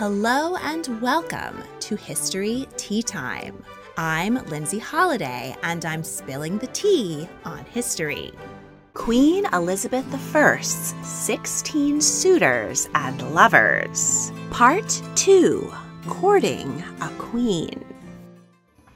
Hello and welcome to History Tea Time. I'm Lindsay Holiday and I'm spilling the tea on history. Queen Elizabeth I's 16 Suitors and Lovers. Part 2 Courting a Queen.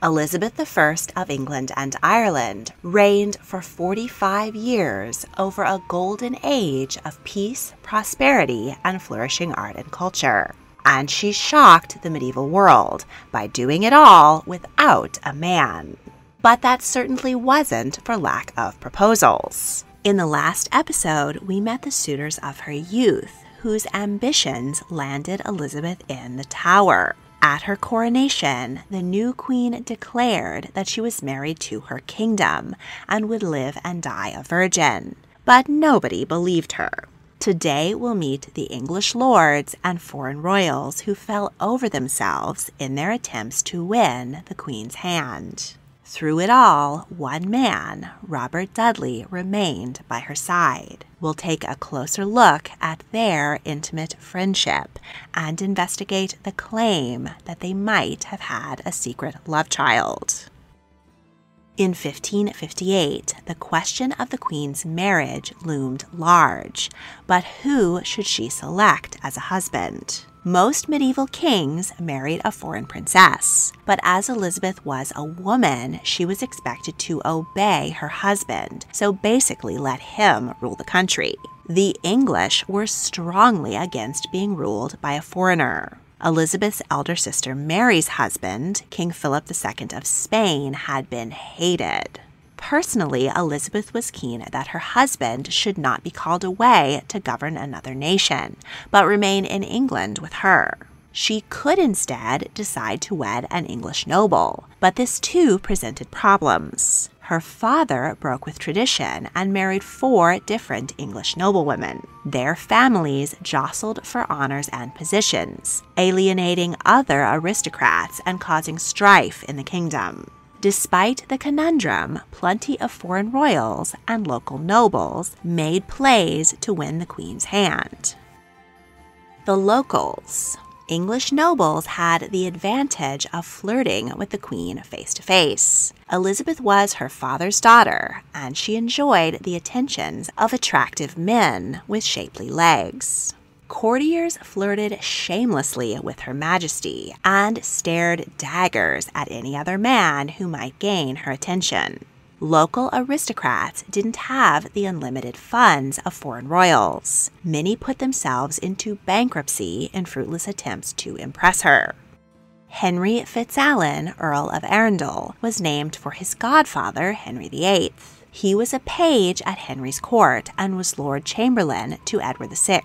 Elizabeth I of England and Ireland reigned for 45 years over a golden age of peace, prosperity, and flourishing art and culture. And she shocked the medieval world by doing it all without a man. But that certainly wasn't for lack of proposals. In the last episode, we met the suitors of her youth, whose ambitions landed Elizabeth in the Tower. At her coronation, the new queen declared that she was married to her kingdom and would live and die a virgin. But nobody believed her. Today, we'll meet the English lords and foreign royals who fell over themselves in their attempts to win the Queen's hand. Through it all, one man, Robert Dudley, remained by her side. We'll take a closer look at their intimate friendship and investigate the claim that they might have had a secret love child. In 1558, the question of the Queen's marriage loomed large, but who should she select as a husband? Most medieval kings married a foreign princess, but as Elizabeth was a woman, she was expected to obey her husband, so basically let him rule the country. The English were strongly against being ruled by a foreigner. Elizabeth's elder sister Mary's husband, King Philip II of Spain, had been hated. Personally, Elizabeth was keen that her husband should not be called away to govern another nation, but remain in England with her. She could instead decide to wed an English noble, but this too presented problems. Her father broke with tradition and married four different English noblewomen. Their families jostled for honors and positions, alienating other aristocrats and causing strife in the kingdom. Despite the conundrum, plenty of foreign royals and local nobles made plays to win the queen's hand. The locals. English nobles had the advantage of flirting with the queen face to face. Elizabeth was her father's daughter, and she enjoyed the attentions of attractive men with shapely legs. Courtiers flirted shamelessly with Her Majesty and stared daggers at any other man who might gain her attention local aristocrats didn't have the unlimited funds of foreign royals. Many put themselves into bankruptcy in fruitless attempts to impress her. Henry FitzAlan, Earl of Arundel, was named for his godfather, Henry VIII. He was a page at Henry's court and was Lord Chamberlain to Edward VI.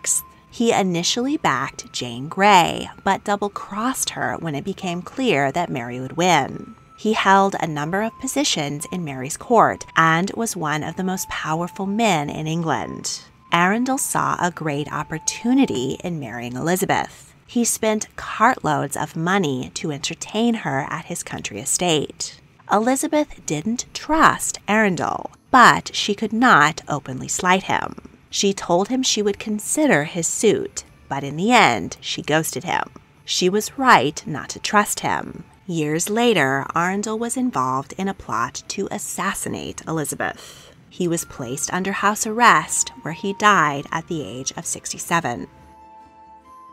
He initially backed Jane Grey, but double crossed her when it became clear that Mary would win. He held a number of positions in Mary's court and was one of the most powerful men in England. Arundel saw a great opportunity in marrying Elizabeth. He spent cartloads of money to entertain her at his country estate. Elizabeth didn't trust Arundel, but she could not openly slight him. She told him she would consider his suit, but in the end, she ghosted him. She was right not to trust him. Years later, Arundel was involved in a plot to assassinate Elizabeth. He was placed under house arrest, where he died at the age of 67.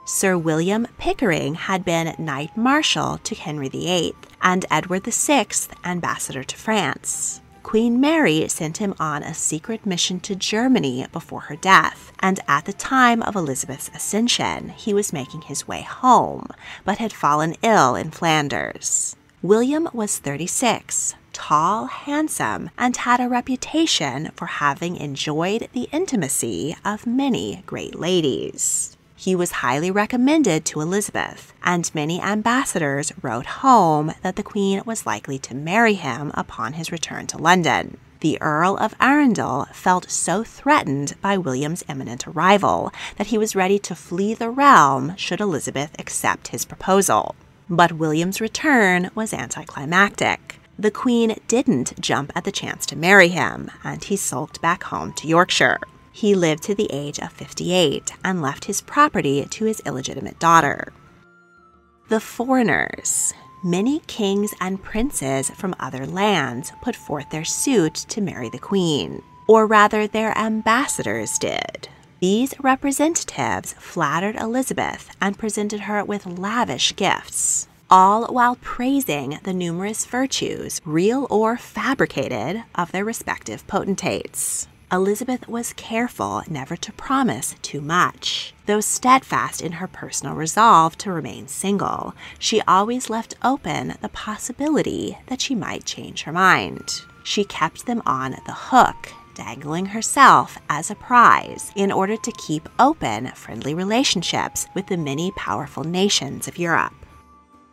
Sir William Pickering had been Knight Marshal to Henry VIII and Edward VI ambassador to France. Queen Mary sent him on a secret mission to Germany before her death, and at the time of Elizabeth's ascension, he was making his way home, but had fallen ill in Flanders. William was 36, tall, handsome, and had a reputation for having enjoyed the intimacy of many great ladies. He was highly recommended to Elizabeth, and many ambassadors wrote home that the Queen was likely to marry him upon his return to London. The Earl of Arundel felt so threatened by William's imminent arrival that he was ready to flee the realm should Elizabeth accept his proposal. But William's return was anticlimactic. The Queen didn't jump at the chance to marry him, and he sulked back home to Yorkshire. He lived to the age of 58 and left his property to his illegitimate daughter. The Foreigners many kings and princes from other lands put forth their suit to marry the queen, or rather, their ambassadors did. These representatives flattered Elizabeth and presented her with lavish gifts, all while praising the numerous virtues, real or fabricated, of their respective potentates. Elizabeth was careful never to promise too much. Though steadfast in her personal resolve to remain single, she always left open the possibility that she might change her mind. She kept them on the hook, dangling herself as a prize in order to keep open friendly relationships with the many powerful nations of Europe.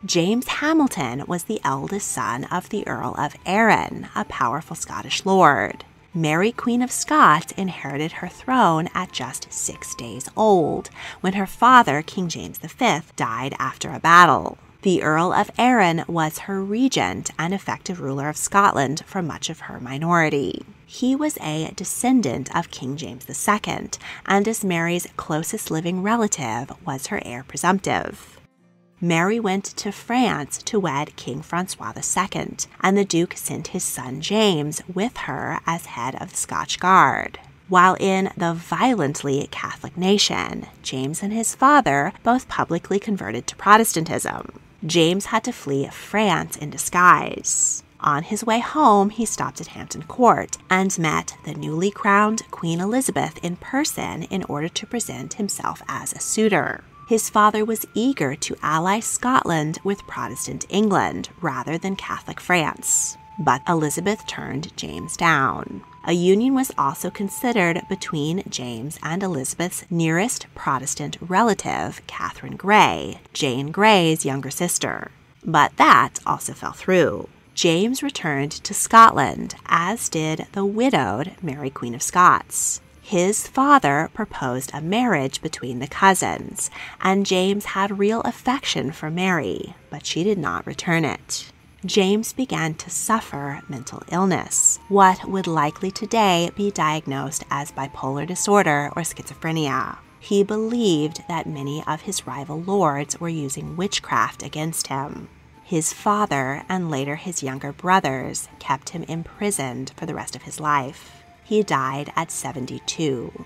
James Hamilton was the eldest son of the Earl of Arran, a powerful Scottish lord. Mary, Queen of Scots, inherited her throne at just six days old, when her father, King James V, died after a battle. The Earl of Arran was her regent and effective ruler of Scotland for much of her minority. He was a descendant of King James II, and as Mary's closest living relative, was her heir presumptive. Mary went to France to wed King Francois II, and the Duke sent his son James with her as head of the Scotch Guard. While in the violently Catholic nation, James and his father both publicly converted to Protestantism. James had to flee France in disguise. On his way home, he stopped at Hampton Court and met the newly crowned Queen Elizabeth in person in order to present himself as a suitor. His father was eager to ally Scotland with Protestant England rather than Catholic France. But Elizabeth turned James down. A union was also considered between James and Elizabeth's nearest Protestant relative, Catherine Grey, Jane Grey's younger sister. But that also fell through. James returned to Scotland, as did the widowed Mary Queen of Scots. His father proposed a marriage between the cousins, and James had real affection for Mary, but she did not return it. James began to suffer mental illness, what would likely today be diagnosed as bipolar disorder or schizophrenia. He believed that many of his rival lords were using witchcraft against him. His father and later his younger brothers kept him imprisoned for the rest of his life. He died at 72.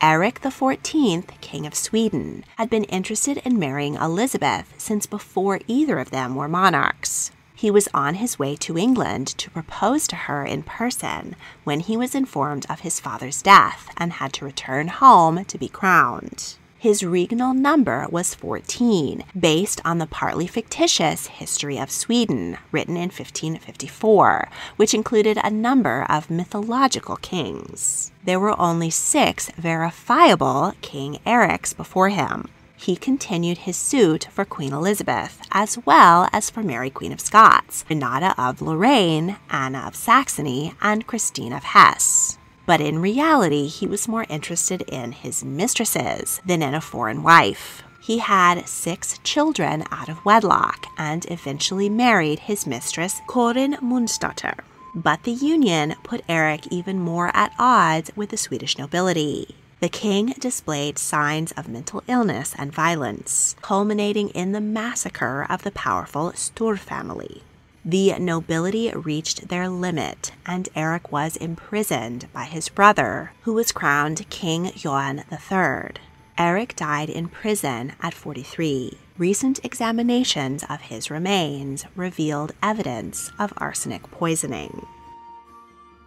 Eric XIV, King of Sweden, had been interested in marrying Elizabeth since before either of them were monarchs. He was on his way to England to propose to her in person when he was informed of his father's death and had to return home to be crowned his regnal number was 14, based on the partly fictitious History of Sweden, written in 1554, which included a number of mythological kings. There were only six verifiable King Erics before him. He continued his suit for Queen Elizabeth, as well as for Mary Queen of Scots, Renata of Lorraine, Anna of Saxony, and Christine of Hesse but in reality, he was more interested in his mistresses than in a foreign wife. He had six children out of wedlock and eventually married his mistress, Karin Månsdotter. But the union put Eric even more at odds with the Swedish nobility. The king displayed signs of mental illness and violence, culminating in the massacre of the powerful Sture family. The nobility reached their limit, and Eric was imprisoned by his brother, who was crowned King Johan III. Eric died in prison at 43. Recent examinations of his remains revealed evidence of arsenic poisoning.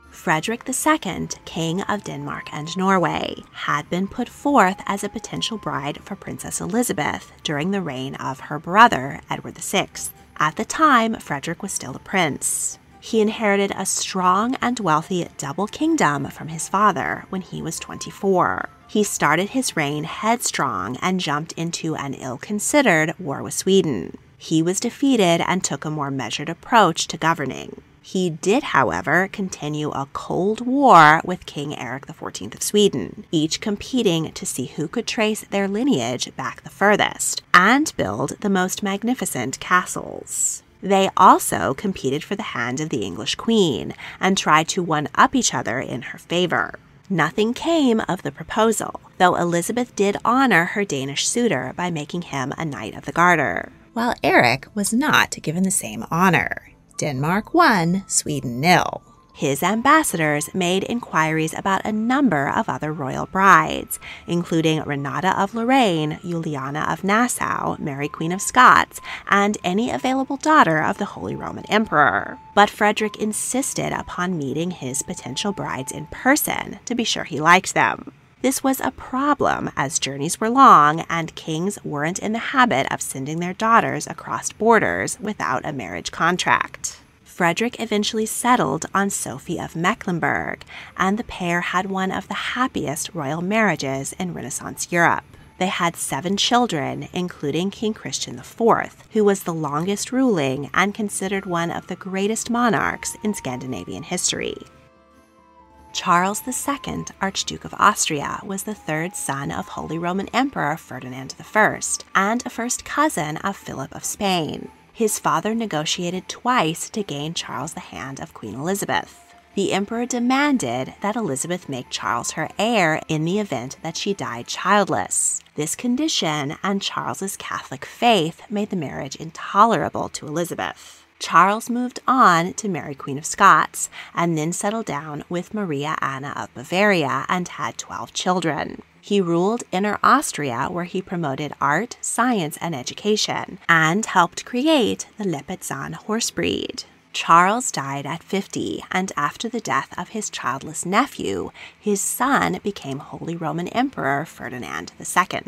Frederick II, King of Denmark and Norway, had been put forth as a potential bride for Princess Elizabeth during the reign of her brother, Edward VI. At the time, Frederick was still a prince. He inherited a strong and wealthy double kingdom from his father when he was 24. He started his reign headstrong and jumped into an ill considered war with Sweden. He was defeated and took a more measured approach to governing. He did, however, continue a cold war with King Eric XIV of Sweden, each competing to see who could trace their lineage back the furthest and build the most magnificent castles. They also competed for the hand of the English queen and tried to one up each other in her favor. Nothing came of the proposal, though Elizabeth did honor her Danish suitor by making him a Knight of the Garter, while Eric was not given the same honor. Denmark won, Sweden nil. His ambassadors made inquiries about a number of other royal brides, including Renata of Lorraine, Juliana of Nassau, Mary Queen of Scots, and any available daughter of the Holy Roman Emperor. But Frederick insisted upon meeting his potential brides in person to be sure he liked them. This was a problem as journeys were long and kings weren't in the habit of sending their daughters across borders without a marriage contract. Frederick eventually settled on Sophie of Mecklenburg, and the pair had one of the happiest royal marriages in Renaissance Europe. They had seven children, including King Christian IV, who was the longest ruling and considered one of the greatest monarchs in Scandinavian history. Charles II, Archduke of Austria, was the third son of Holy Roman Emperor Ferdinand I and a first cousin of Philip of Spain. His father negotiated twice to gain Charles the hand of Queen Elizabeth. The emperor demanded that Elizabeth make Charles her heir in the event that she died childless. This condition and Charles's Catholic faith made the marriage intolerable to Elizabeth. Charles moved on to marry Queen of Scots and then settled down with Maria Anna of Bavaria and had 12 children. He ruled Inner Austria, where he promoted art, science, and education, and helped create the Lipizzaner horse breed. Charles died at 50, and after the death of his childless nephew, his son became Holy Roman Emperor Ferdinand II.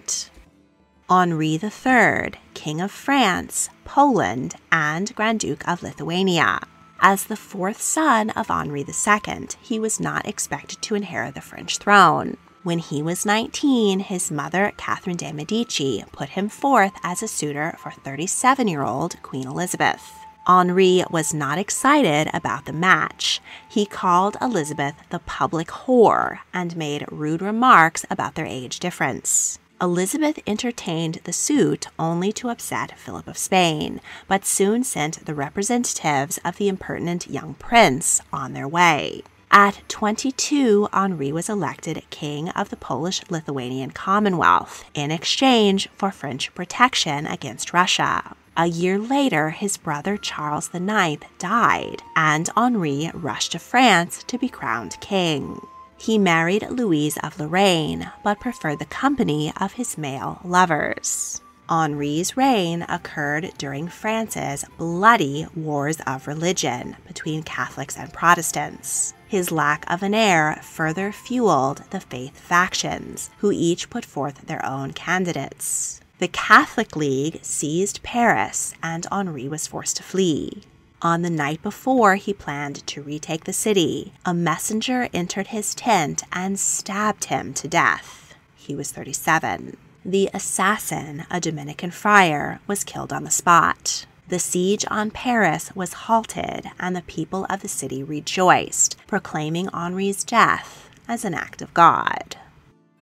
Henri III, King of France, Poland, and Grand Duke of Lithuania. As the fourth son of Henri II, he was not expected to inherit the French throne. When he was 19, his mother, Catherine de' Medici, put him forth as a suitor for 37 year old Queen Elizabeth. Henri was not excited about the match. He called Elizabeth the public whore and made rude remarks about their age difference. Elizabeth entertained the suit only to upset Philip of Spain, but soon sent the representatives of the impertinent young prince on their way. At 22, Henri was elected king of the Polish Lithuanian Commonwealth in exchange for French protection against Russia. A year later, his brother Charles IX died, and Henri rushed to France to be crowned king. He married Louise of Lorraine, but preferred the company of his male lovers. Henri's reign occurred during France's bloody wars of religion between Catholics and Protestants. His lack of an heir further fueled the faith factions, who each put forth their own candidates. The Catholic League seized Paris, and Henri was forced to flee. On the night before he planned to retake the city, a messenger entered his tent and stabbed him to death. He was 37. The assassin, a Dominican friar, was killed on the spot. The siege on Paris was halted, and the people of the city rejoiced, proclaiming Henri's death as an act of God.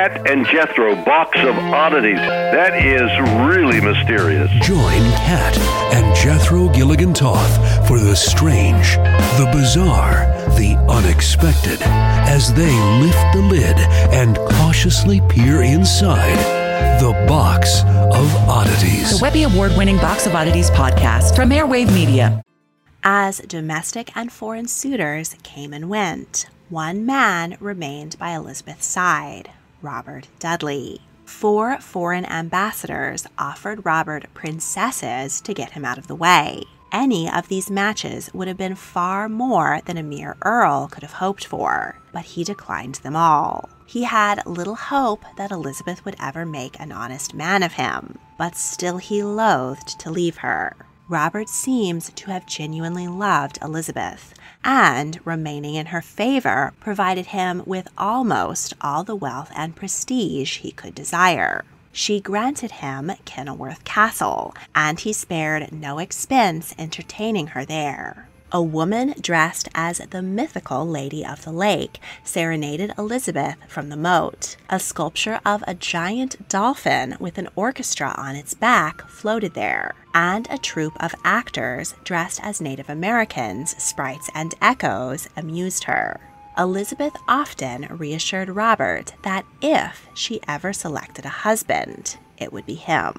Kat and Jethro, box of oddities. That is really mysterious. Join Kat and Jethro Gilligan Toth for the strange, the bizarre, the unexpected as they lift the lid and cautiously peer inside The Box of Oddities. The Webby Award winning Box of Oddities podcast from Airwave Media. As domestic and foreign suitors came and went, one man remained by Elizabeth's side Robert Dudley. Four foreign ambassadors offered Robert princesses to get him out of the way. Any of these matches would have been far more than a mere earl could have hoped for, but he declined them all. He had little hope that Elizabeth would ever make an honest man of him, but still he loathed to leave her. Robert seems to have genuinely loved Elizabeth, and remaining in her favor provided him with almost all the wealth and prestige he could desire. She granted him Kenilworth Castle, and he spared no expense entertaining her there. A woman dressed as the mythical Lady of the Lake serenaded Elizabeth from the moat. A sculpture of a giant dolphin with an orchestra on its back floated there, and a troupe of actors dressed as Native Americans, sprites, and echoes amused her. Elizabeth often reassured Robert that if she ever selected a husband, it would be him.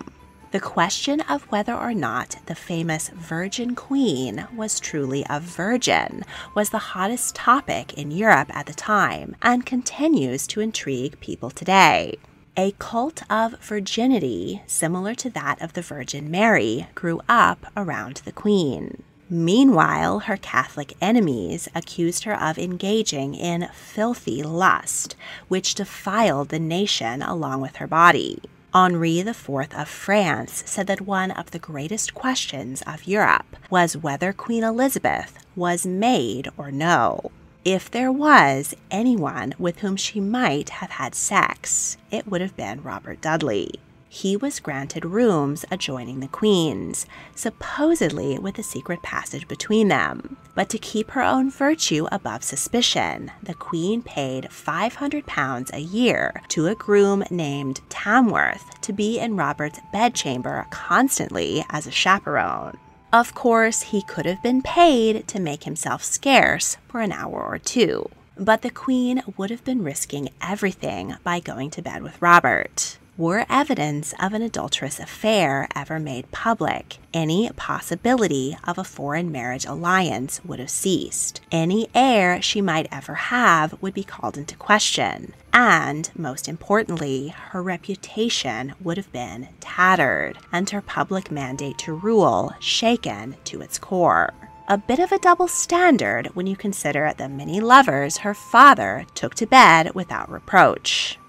The question of whether or not the famous Virgin Queen was truly a virgin was the hottest topic in Europe at the time and continues to intrigue people today. A cult of virginity, similar to that of the Virgin Mary, grew up around the Queen. Meanwhile, her Catholic enemies accused her of engaging in filthy lust, which defiled the nation along with her body. Henri IV of France said that one of the greatest questions of Europe was whether Queen Elizabeth was maid or no. If there was anyone with whom she might have had sex, it would have been Robert Dudley. He was granted rooms adjoining the Queen's, supposedly with a secret passage between them. But to keep her own virtue above suspicion, the Queen paid £500 a year to a groom named Tamworth to be in Robert's bedchamber constantly as a chaperone. Of course, he could have been paid to make himself scarce for an hour or two, but the Queen would have been risking everything by going to bed with Robert. Were evidence of an adulterous affair ever made public, any possibility of a foreign marriage alliance would have ceased. Any heir she might ever have would be called into question. And, most importantly, her reputation would have been tattered, and her public mandate to rule shaken to its core a bit of a double standard when you consider the many lovers her father took to bed without reproach.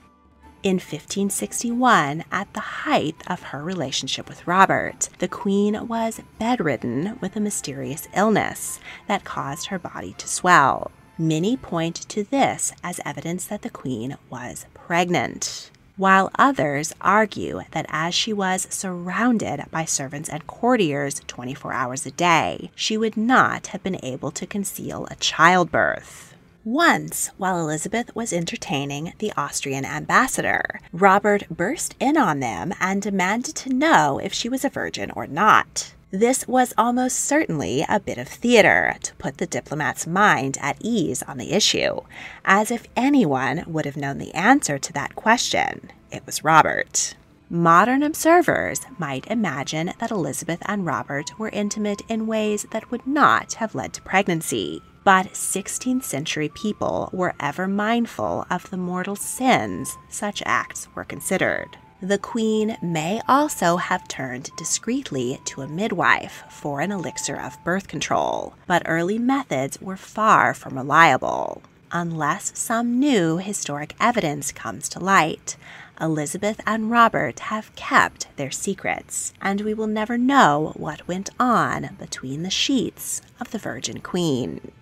In 1561, at the height of her relationship with Robert, the Queen was bedridden with a mysterious illness that caused her body to swell. Many point to this as evidence that the Queen was pregnant, while others argue that as she was surrounded by servants and courtiers 24 hours a day, she would not have been able to conceal a childbirth. Once, while Elizabeth was entertaining the Austrian ambassador, Robert burst in on them and demanded to know if she was a virgin or not. This was almost certainly a bit of theater to put the diplomat's mind at ease on the issue, as if anyone would have known the answer to that question, it was Robert. Modern observers might imagine that Elizabeth and Robert were intimate in ways that would not have led to pregnancy but 16th century people were ever mindful of the mortal sins such acts were considered. The queen may also have turned discreetly to a midwife for an elixir of birth control, but early methods were far from reliable. Unless some new historic evidence comes to light, Elizabeth and Robert have kept their secrets, and we will never know what went on between the sheets of the Virgin Queen.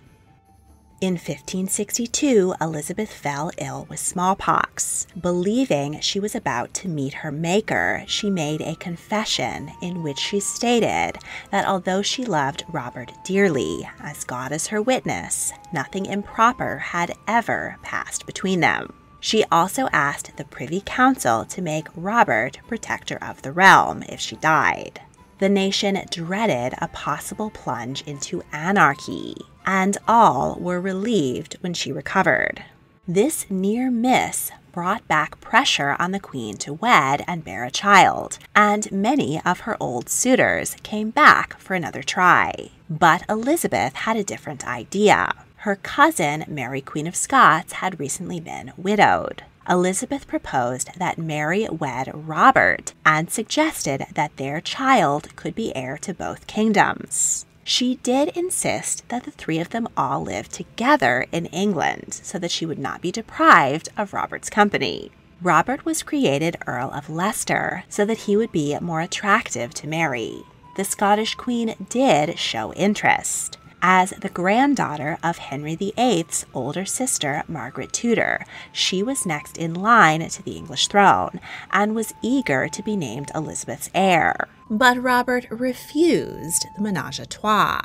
In 1562, Elizabeth fell ill with smallpox. Believing she was about to meet her Maker, she made a confession in which she stated that although she loved Robert dearly, as God is her witness, nothing improper had ever passed between them. She also asked the Privy Council to make Robert protector of the realm if she died. The nation dreaded a possible plunge into anarchy and all were relieved when she recovered. This near miss brought back pressure on the queen to wed and bear a child, and many of her old suitors came back for another try. But Elizabeth had a different idea. Her cousin, Mary, Queen of Scots, had recently been widowed. Elizabeth proposed that Mary wed Robert and suggested that their child could be heir to both kingdoms. She did insist that the three of them all live together in England so that she would not be deprived of Robert's company. Robert was created Earl of Leicester so that he would be more attractive to Mary. The Scottish Queen did show interest as the granddaughter of Henry VIII's older sister, Margaret Tudor. She was next in line to the English throne and was eager to be named Elizabeth's heir. But Robert refused the menage a trois.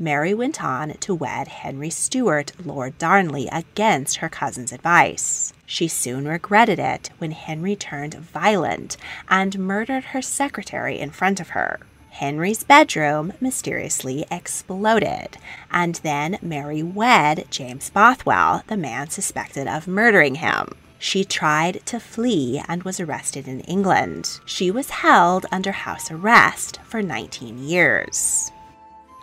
Mary went on to wed Henry Stuart, Lord Darnley, against her cousin's advice. She soon regretted it when Henry turned violent and murdered her secretary in front of her. Henry's bedroom mysteriously exploded, and then Mary wed James Bothwell, the man suspected of murdering him. She tried to flee and was arrested in England. She was held under house arrest for 19 years.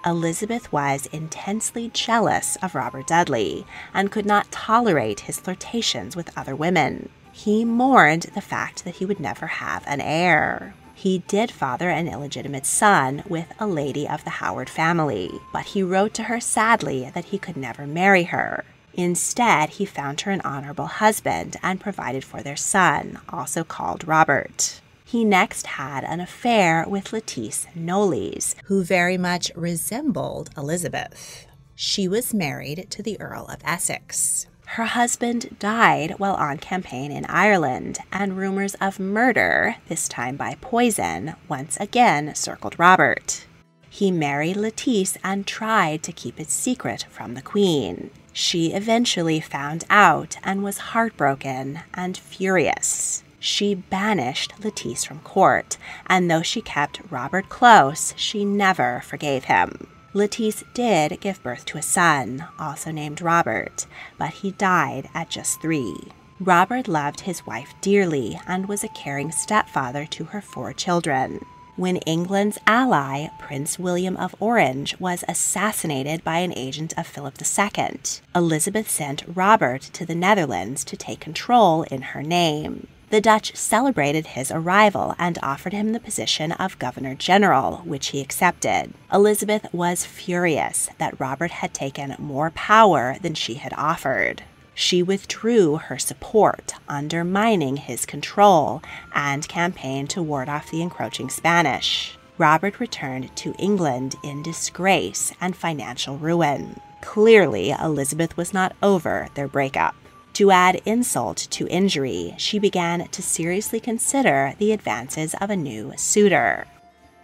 Elizabeth was intensely jealous of Robert Dudley and could not tolerate his flirtations with other women. He mourned the fact that he would never have an heir. He did father an illegitimate son with a lady of the Howard family, but he wrote to her sadly that he could never marry her. Instead, he found her an honorable husband and provided for their son, also called Robert. He next had an affair with Lettice Knollys, who very much resembled Elizabeth. She was married to the Earl of Essex. Her husband died while on campaign in Ireland, and rumors of murder, this time by poison, once again circled Robert. He married Lettice and tried to keep it secret from the Queen. She eventually found out and was heartbroken and furious. She banished Lettice from court, and though she kept Robert close, she never forgave him. Lettice did give birth to a son, also named Robert, but he died at just three. Robert loved his wife dearly and was a caring stepfather to her four children. When England's ally, Prince William of Orange, was assassinated by an agent of Philip II, Elizabeth sent Robert to the Netherlands to take control in her name. The Dutch celebrated his arrival and offered him the position of Governor General, which he accepted. Elizabeth was furious that Robert had taken more power than she had offered. She withdrew her support, undermining his control, and campaigned to ward off the encroaching Spanish. Robert returned to England in disgrace and financial ruin. Clearly, Elizabeth was not over their breakup. To add insult to injury, she began to seriously consider the advances of a new suitor.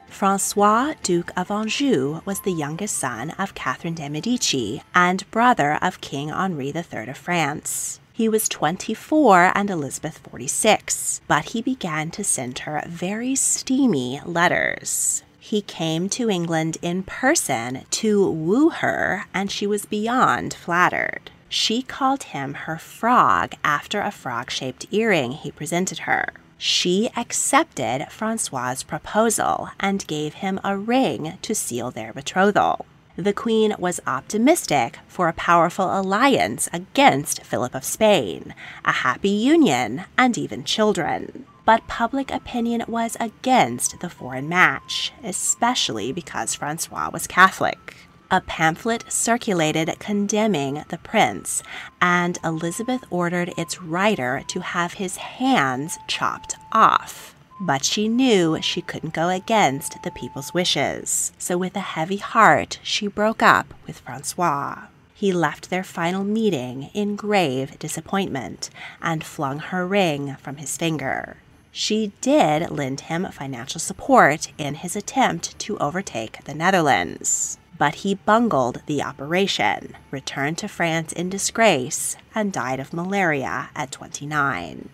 Francois, Duke of Anjou, was the youngest son of Catherine de' Medici and brother of King Henri III of France. He was 24 and Elizabeth 46, but he began to send her very steamy letters. He came to England in person to woo her, and she was beyond flattered. She called him her frog after a frog shaped earring he presented her. She accepted Francois's proposal and gave him a ring to seal their betrothal. The queen was optimistic for a powerful alliance against Philip of Spain, a happy union, and even children. But public opinion was against the foreign match, especially because Francois was Catholic a pamphlet circulated condemning the prince, and Elizabeth ordered its writer to have his hands chopped off. But she knew she couldn't go against the people's wishes, so with a heavy heart, she broke up with Francois. He left their final meeting in grave disappointment and flung her ring from his finger. She did lend him financial support in his attempt to overtake the Netherlands but he bungled the operation, returned to France in disgrace, and died of malaria at 29.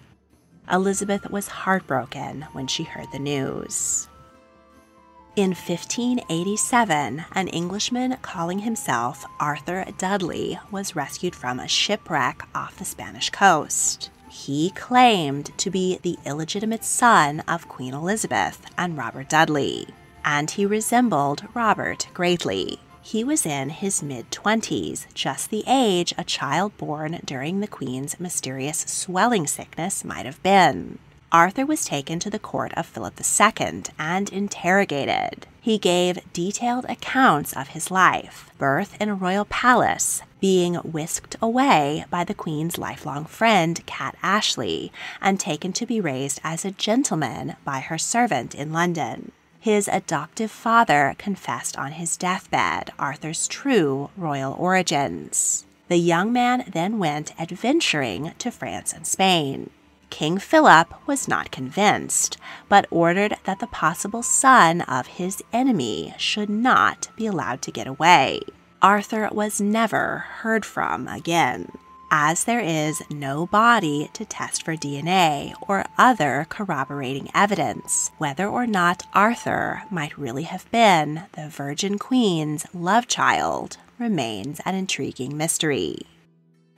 Elizabeth was heartbroken when she heard the news. In 1587, an Englishman calling himself Arthur Dudley was rescued from a shipwreck off the Spanish coast. He claimed to be the illegitimate son of Queen Elizabeth and Robert Dudley, and he resembled Robert greatly. He was in his mid 20s, just the age a child born during the Queen's mysterious swelling sickness might have been. Arthur was taken to the court of Philip II and interrogated. He gave detailed accounts of his life, birth in a royal palace, being whisked away by the Queen's lifelong friend, Cat Ashley, and taken to be raised as a gentleman by her servant in London. His adoptive father confessed on his deathbed Arthur's true royal origins. The young man then went adventuring to France and Spain. King Philip was not convinced, but ordered that the possible son of his enemy should not be allowed to get away. Arthur was never heard from again, as there is no body to test for DNA or other corroborating evidence. Whether or not Arthur might really have been the Virgin Queen's love child remains an intriguing mystery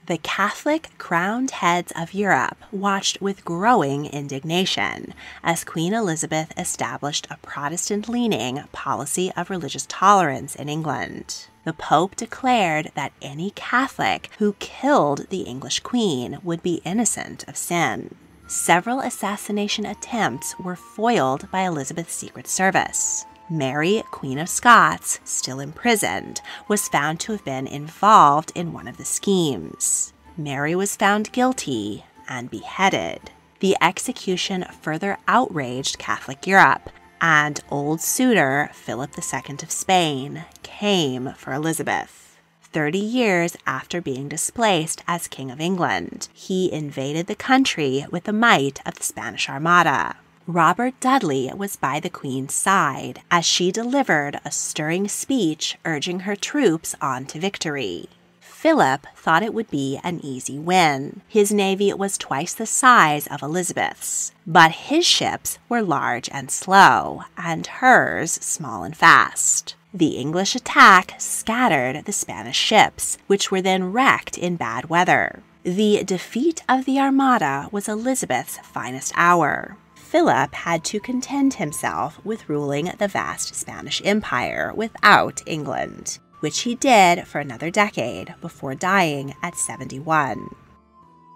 the Catholic crowned heads of Europe watched with growing indignation as Queen Elizabeth established a Protestant leaning policy of religious tolerance in England. The Pope declared that any Catholic who killed the English Queen would be innocent of sin. Several assassination attempts were foiled by Elizabeth's Secret Service. Mary, Queen of Scots, still imprisoned, was found to have been involved in one of the schemes. Mary was found guilty and beheaded. The execution further outraged Catholic Europe, and old suitor Philip II of Spain came for Elizabeth. Thirty years after being displaced as King of England, he invaded the country with the might of the Spanish Armada. Robert Dudley was by the Queen's side as she delivered a stirring speech urging her troops on to victory. Philip thought it would be an easy win. His navy was twice the size of Elizabeth's, but his ships were large and slow, and hers small and fast. The English attack scattered the Spanish ships, which were then wrecked in bad weather. The defeat of the Armada was Elizabeth's finest hour. Philip had to content himself with ruling the vast Spanish Empire without England, which he did for another decade before dying at 71.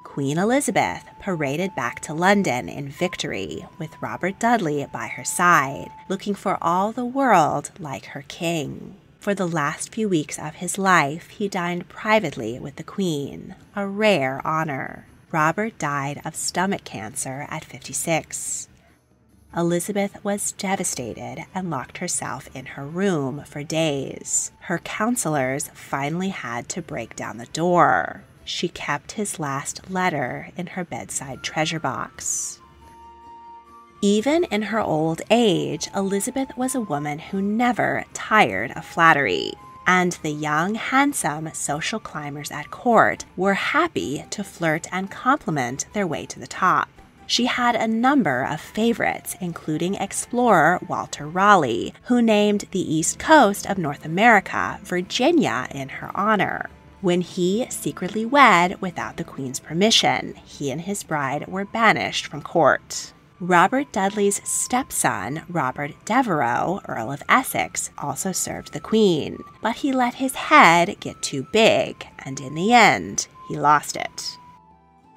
Queen Elizabeth paraded back to London in victory with Robert Dudley by her side, looking for all the world like her king. For the last few weeks of his life, he dined privately with the Queen, a rare honor. Robert died of stomach cancer at 56. Elizabeth was devastated and locked herself in her room for days. Her counselors finally had to break down the door. She kept his last letter in her bedside treasure box. Even in her old age, Elizabeth was a woman who never tired of flattery and the young, handsome social climbers at court were happy to flirt and compliment their way to the top. She had a number of favorites, including explorer Walter Raleigh, who named the east coast of North America Virginia in her honor. When he secretly wed without the Queen's permission, he and his bride were banished from court. Robert Dudley's stepson, Robert Devereux, Earl of Essex, also served the Queen, but he let his head get too big, and in the end, he lost it.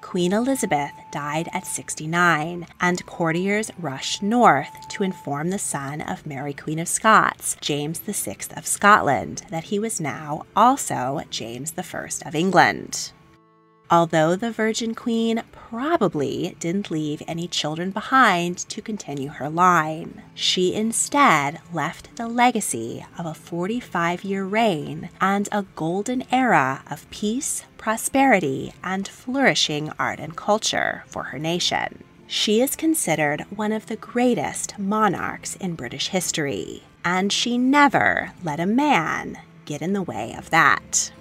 Queen Elizabeth died at 69, and courtiers rushed north to inform the son of Mary Queen of Scots, James VI of Scotland, that he was now also James I of England although the Virgin Queen probably didn't leave any children behind to continue her line. She instead left the legacy of a 45 year reign and a golden era of peace, prosperity, and flourishing art and culture for her nation. She is considered one of the greatest monarchs in British history, and she never let a man get in the way of that.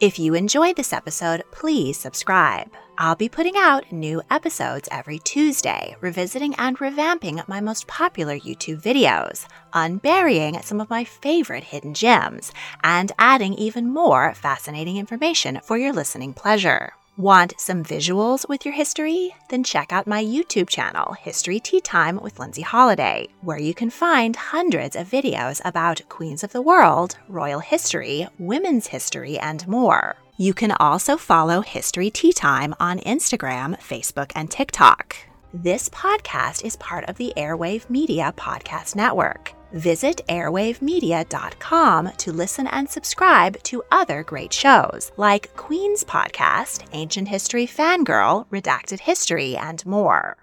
If you enjoyed this episode, please subscribe. I'll be putting out new episodes every Tuesday, revisiting and revamping my most popular YouTube videos, unburying some of my favorite hidden gems, and adding even more fascinating information for your listening pleasure. Want some visuals with your history? Then check out my YouTube channel, History Tea Time with Lindsay Holiday, where you can find hundreds of videos about queens of the world, royal history, women's history, and more. You can also follow History Tea Time on Instagram, Facebook, and TikTok. This podcast is part of the Airwave Media Podcast Network. Visit airwavemedia.com to listen and subscribe to other great shows like Queen's Podcast, Ancient History Fangirl, Redacted History, and more.